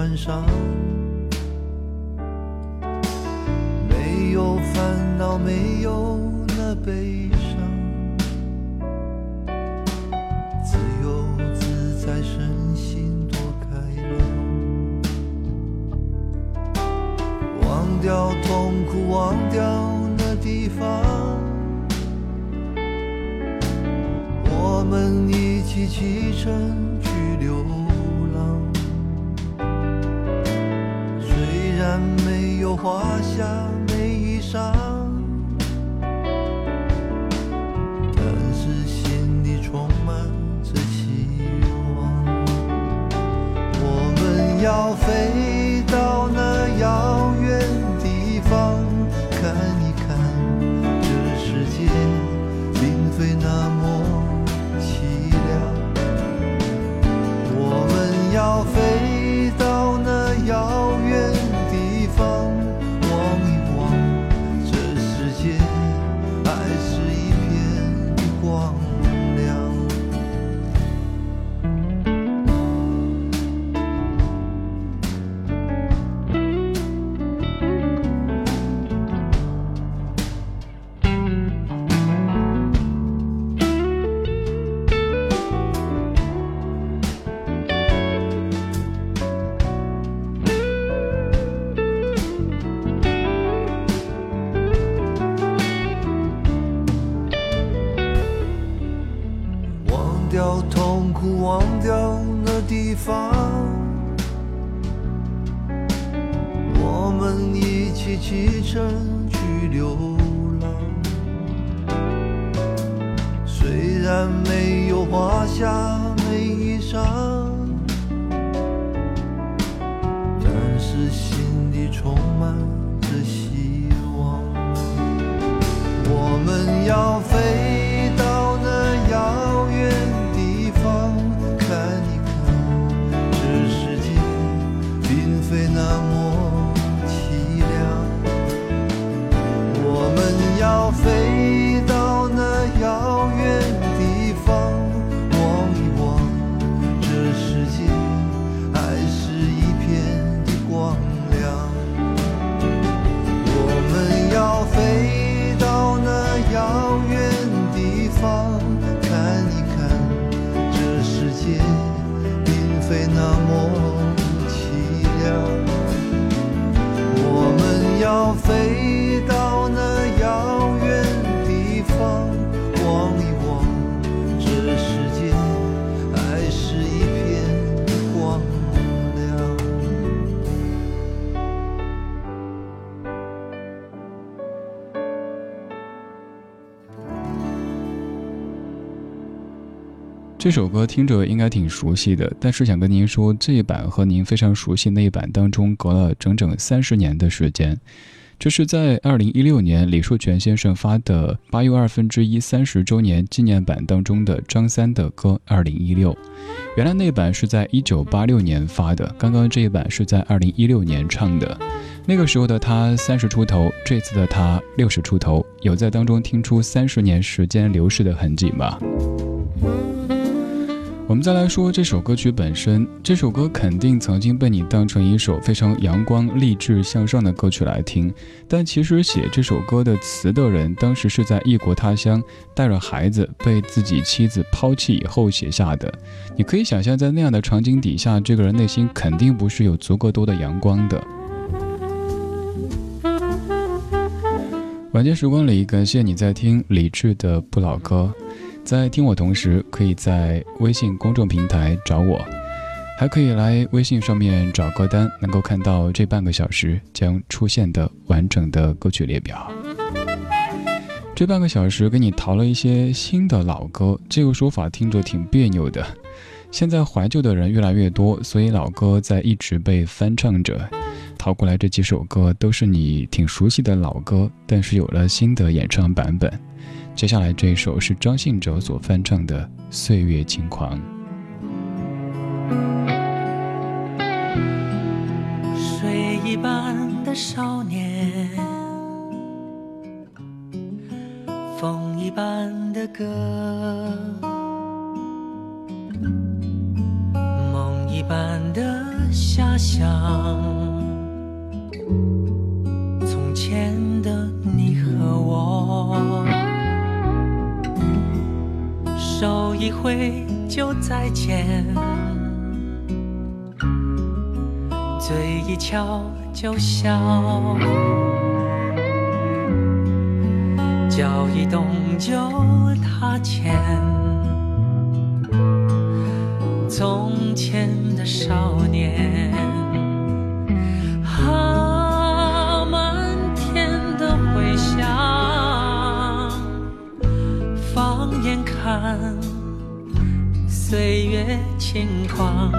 晚上，没有烦恼，没有那悲伤，自由自在，身心多开朗，忘掉痛苦，忘掉那地方。我们一起启程去流浪，有华厦美衣裳，但是心里充满着希望。我们要飞启程去流浪。虽然没有华厦美衣裳，但是心里充满着希望。我们要飞非那么凄凉。我们要飞这首歌听着应该挺熟悉的，但是想跟您说，这一版和您非常熟悉那一版当中隔了整整三十年的时间。这是在二零一六年李树全先生发的八又二分之一三十周年纪念版当中的张三的歌《二零一六》。原来那版是在一九八六年发的，刚刚这一版是在二零一六年唱的。那个时候的他三十出头，这次的他六十出头，有在当中听出三十年时间流逝的痕迹吗？我们再来说这首歌曲本身，这首歌肯定曾经被你当成一首非常阳光、励志、向上的歌曲来听，但其实写这首歌的词的人，当时是在异国他乡，带着孩子被自己妻子抛弃以后写下的。你可以想象，在那样的场景底下，这个人内心肯定不是有足够多的阳光的。晚间时光里，感谢你在听李志的不老歌。在听我同时，可以在微信公众平台找我，还可以来微信上面找歌单，能够看到这半个小时将出现的完整的歌曲列表。这半个小时给你淘了一些新的老歌，这个说法听着挺别扭的。现在怀旧的人越来越多，所以老歌在一直被翻唱着。淘过来这几首歌都是你挺熟悉的老歌，但是有了新的演唱版本。接下来这一首是张信哲所翻唱的《岁月轻狂》。水一般的少年，风一般的歌，梦一般的遐想。一挥就再见，嘴一翘就笑。脚一动就踏前，从前的少年，轻狂，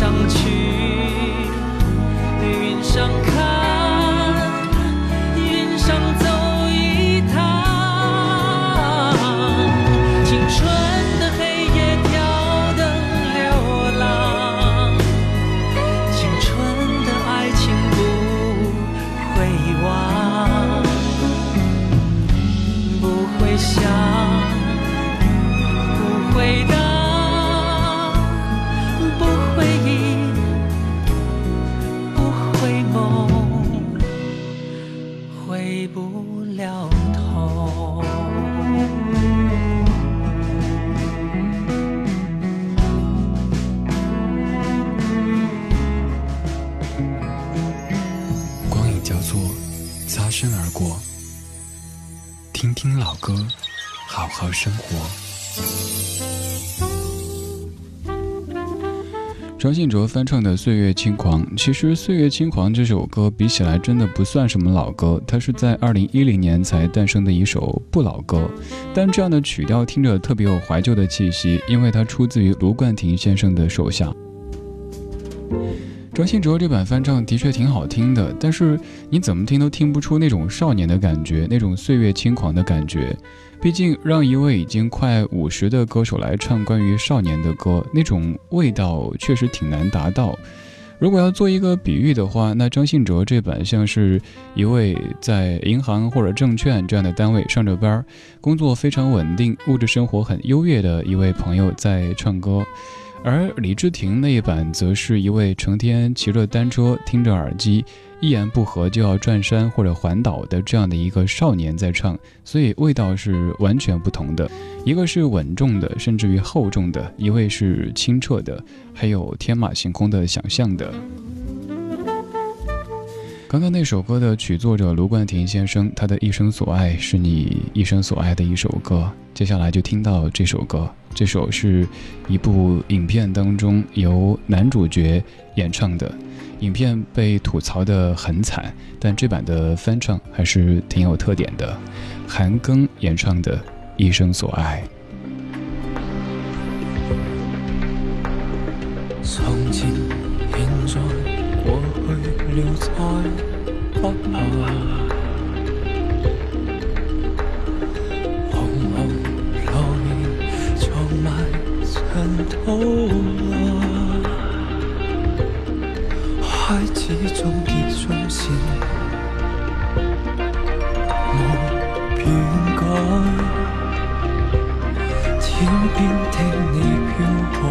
上去。老歌，好好生活张信哲翻唱的《岁月轻狂》，其实《岁月轻狂》这首歌比起来真的不算什么老歌，它是在二零一零年才诞生的一首不老歌。但这样的曲调听着特别有怀旧的气息，因为它出自于卢冠廷先生的手下。张信哲这版翻唱的确挺好听的，但是你怎么听都听不出那种少年的感觉，那种岁月轻狂的感觉。毕竟，让一位已经快五十的歌手来唱关于少年的歌，那种味道确实挺难达到。如果要做一个比喻的话，那张信哲这版像是一位在银行或者证券这样的单位上着班，工作非常稳定，物质生活很优越的一位朋友在唱歌。而李治廷那一版，则是一位成天骑着单车，听着耳机，一言不合就要转山或者环岛的这样的一个少年在唱，所以味道是完全不同的。一个是稳重的，甚至于厚重的；一位是清澈的，还有天马行空的想象的。刚刚那首歌的曲作者卢冠廷先生，他的一生所爱是你一生所爱的一首歌。接下来就听到这首歌，这首是一部影片当中由男主角演唱的，影片被吐槽的很惨，但这版的翻唱还是挺有特点的。韩庚演唱的《一生所愛》。從前、現在、過去了，再不來。塵土內，孩子終結終是無變改，天邊聽你飄過。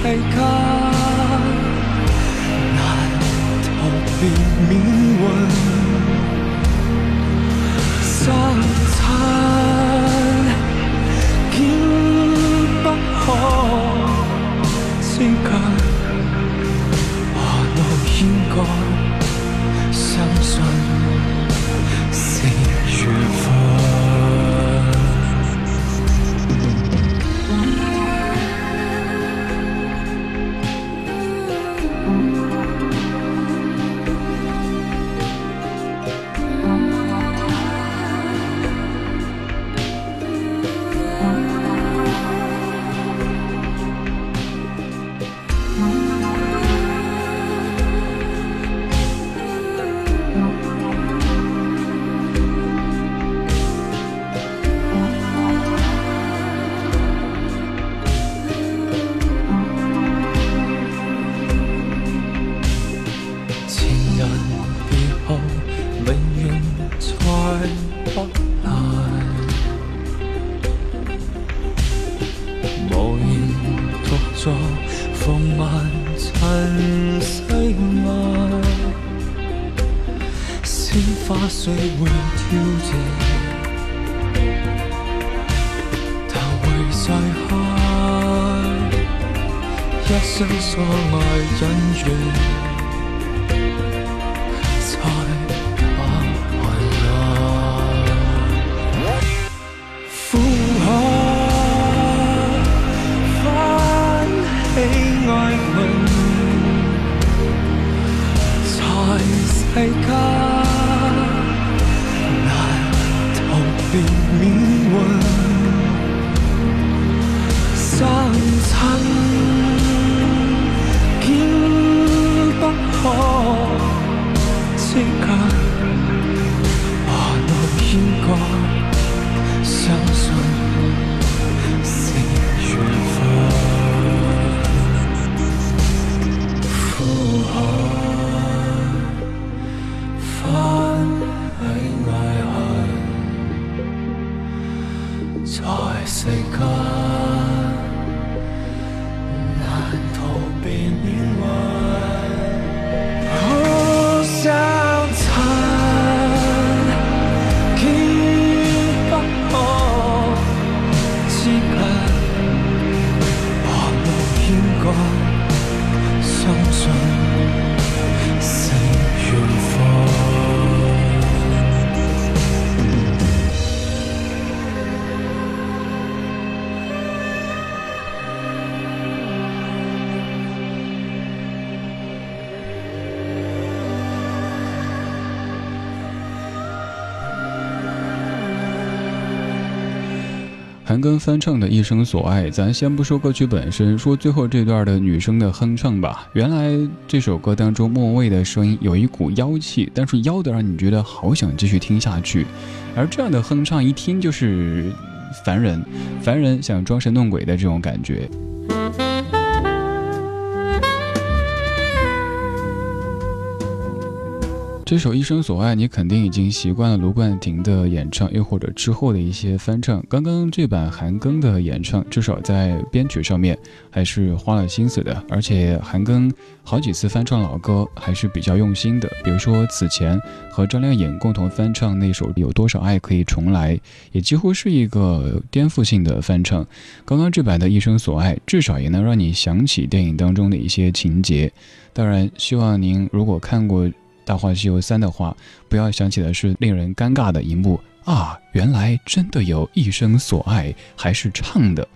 世间难逃避命运。相亲竟不可接近何来牵挂不需会挑战但为逝开一生所爱隐约命跟翻唱的《一生所爱》，咱先不说歌曲本身，说最后这段的女生的哼唱吧。原来这首歌当中，莫文蔚的声音有一股妖气，但是妖的让你觉得好想继续听下去。而这样的哼唱一听就是凡人，凡人想装神弄鬼的这种感觉。这首《一生所爱》，你肯定已经习惯了卢冠廷的演唱，又或者之后的一些翻唱。刚刚这版韩庚的演唱，至少在编曲上面还是花了心思的。而且韩庚好几次翻唱老歌，还是比较用心的。比如说此前和张靓颖共同翻唱那首《有多少爱可以重来》，也几乎是一个颠覆性的翻唱。刚刚这版的《一生所爱》，至少也能让你想起电影当中的一些情节。当然，希望您如果看过。《大话西游三》的话，不要想起的是令人尴尬的一幕啊！原来真的有一生所爱，还是唱的。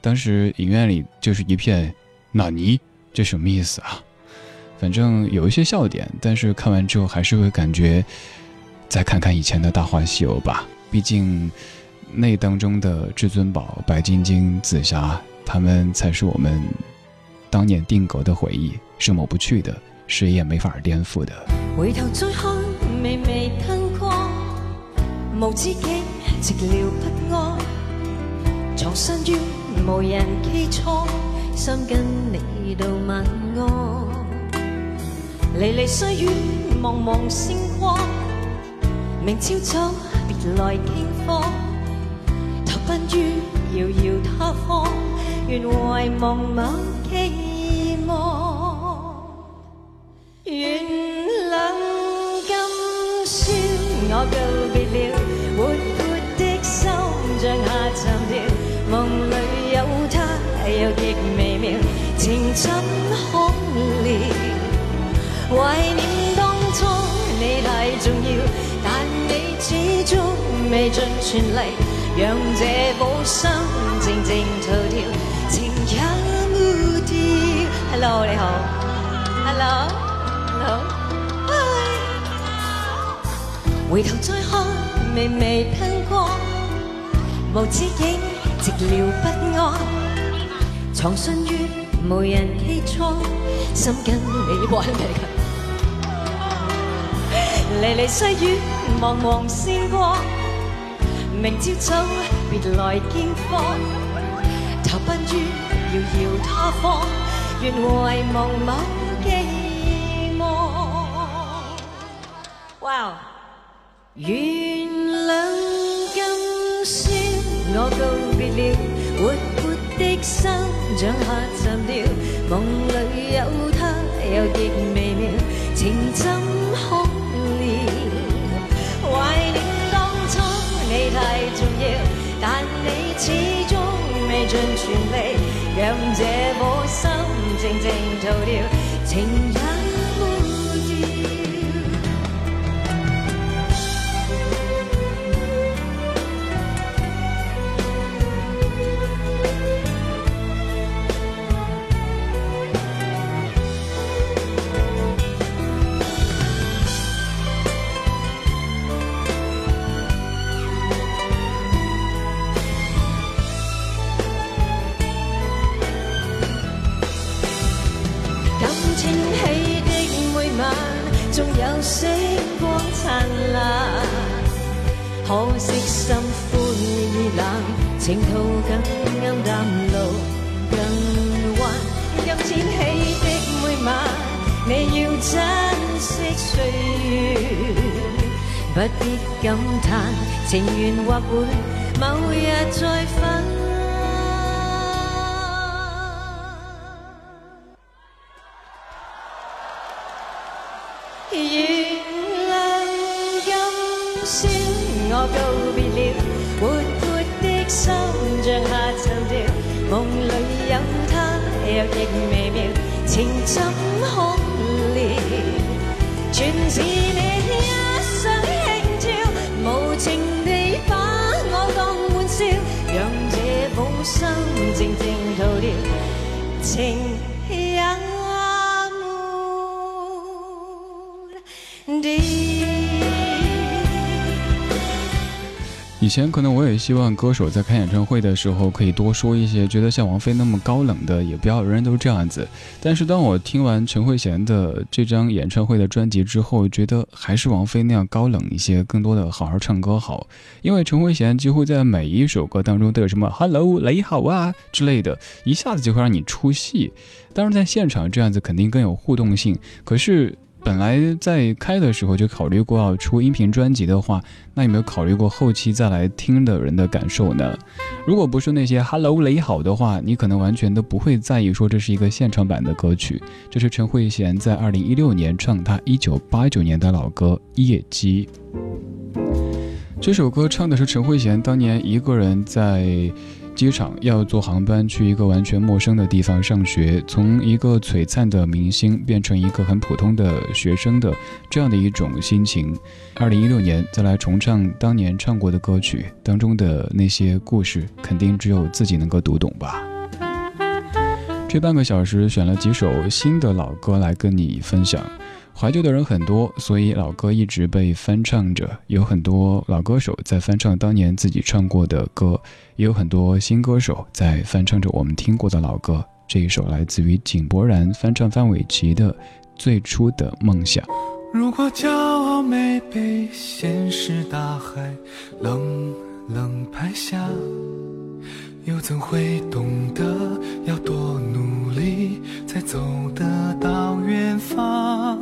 当时影院里就是一片“纳尼”，这什么意思啊？反正有一些笑点，但是看完之后还是会感觉，再看看以前的《大话西游》吧。毕竟那当中的至尊宝、白晶晶、紫霞，他们才是我们当年定格的回忆，是抹不去的。谁也没法颠覆的。回头再看，微微灯光，无知己，寂寥不安。藏身于无人基础，心跟你道晚安。离离细雨，茫茫星光。明朝早，别来惊慌。投奔于遥遥他方，愿怀望某寄望。告别了，活泼的心像下沉掉，梦里有他又极微妙，情怎可料？怀念当初你太重要，但你始终未尽全力，让这颗心静静逃掉，情也抹掉。Hello，你好 hello，Hello。回头再看，微微喷光，无止境，寂寥不安。藏身于无人机舱，心跟你玩离离离细雨，茫茫星光。明朝早，别来见慌。投奔于遥遥他方，愿怀望某寄。哇！原谅今宵我告别了，活泼的心像下沉掉，梦里有他又极微妙，情怎可料？怀念当初你太重要，但你始终未尽全力，让这颗心静静逃掉，情天起的每晚，总有星光灿烂。可惜心灰意冷，情途更暗淡，路更弯。今天起的每晚，你要珍惜岁月，不必感叹，情缘或会某日再分。情怎可料？全是你一双轻佻，无情地把我当玩笑，让这颗心静静逃掉，情以前可能我也希望歌手在开演唱会的时候可以多说一些，觉得像王菲那么高冷的也不要人人都这样子。但是当我听完陈慧娴的这张演唱会的专辑之后，觉得还是王菲那样高冷一些，更多的好好唱歌好。因为陈慧娴几乎在每一首歌当中都有什么 “hello 雷好啊”之类的，一下子就会让你出戏。当然在现场这样子肯定更有互动性，可是。本来在开的时候就考虑过要出音频专辑的话，那有没有考虑过后期再来听的人的感受呢？如果不是那些 “Hello 雷好”的话，你可能完全都不会在意说这是一个现场版的歌曲。这是陈慧娴在二零一六年唱她一九八九年的老歌《夜机》。这首歌唱的是陈慧娴当年一个人在。机场要坐航班去一个完全陌生的地方上学，从一个璀璨的明星变成一个很普通的学生的这样的一种心情。二零一六年再来重唱当年唱过的歌曲当中的那些故事，肯定只有自己能够读懂吧。这半个小时选了几首新的老歌来跟你分享。怀旧的人很多，所以老歌一直被翻唱着。有很多老歌手在翻唱当年自己唱过的歌，也有很多新歌手在翻唱着我们听过的老歌。这一首来自于井柏然翻唱范玮琪的《最初的梦想》。如果骄傲没被现实大海冷冷拍下，又怎会懂得要多努力才走得到远方？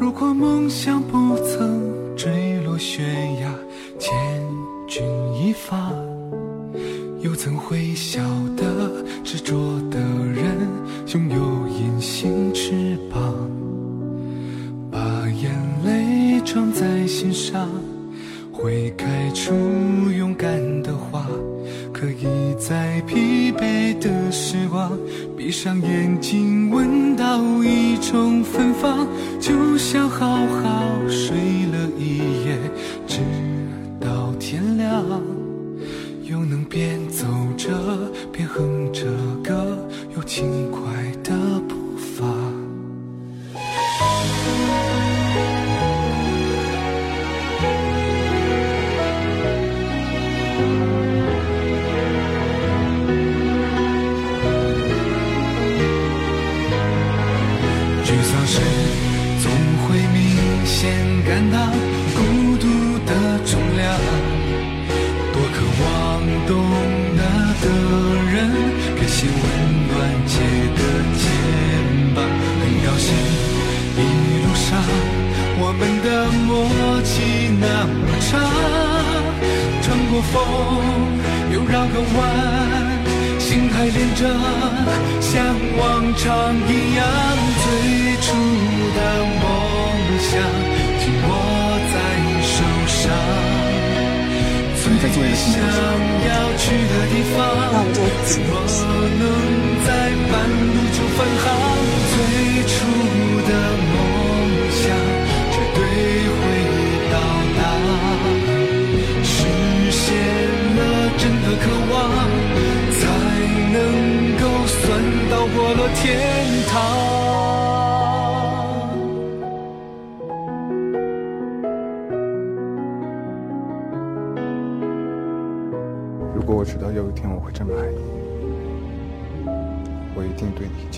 如果梦想不曾坠落悬崖，千钧一发，又怎会晓得着，像往常一样。最初的梦想紧握在手上，最想要去的地方，怎么能在半路就返航？定对你。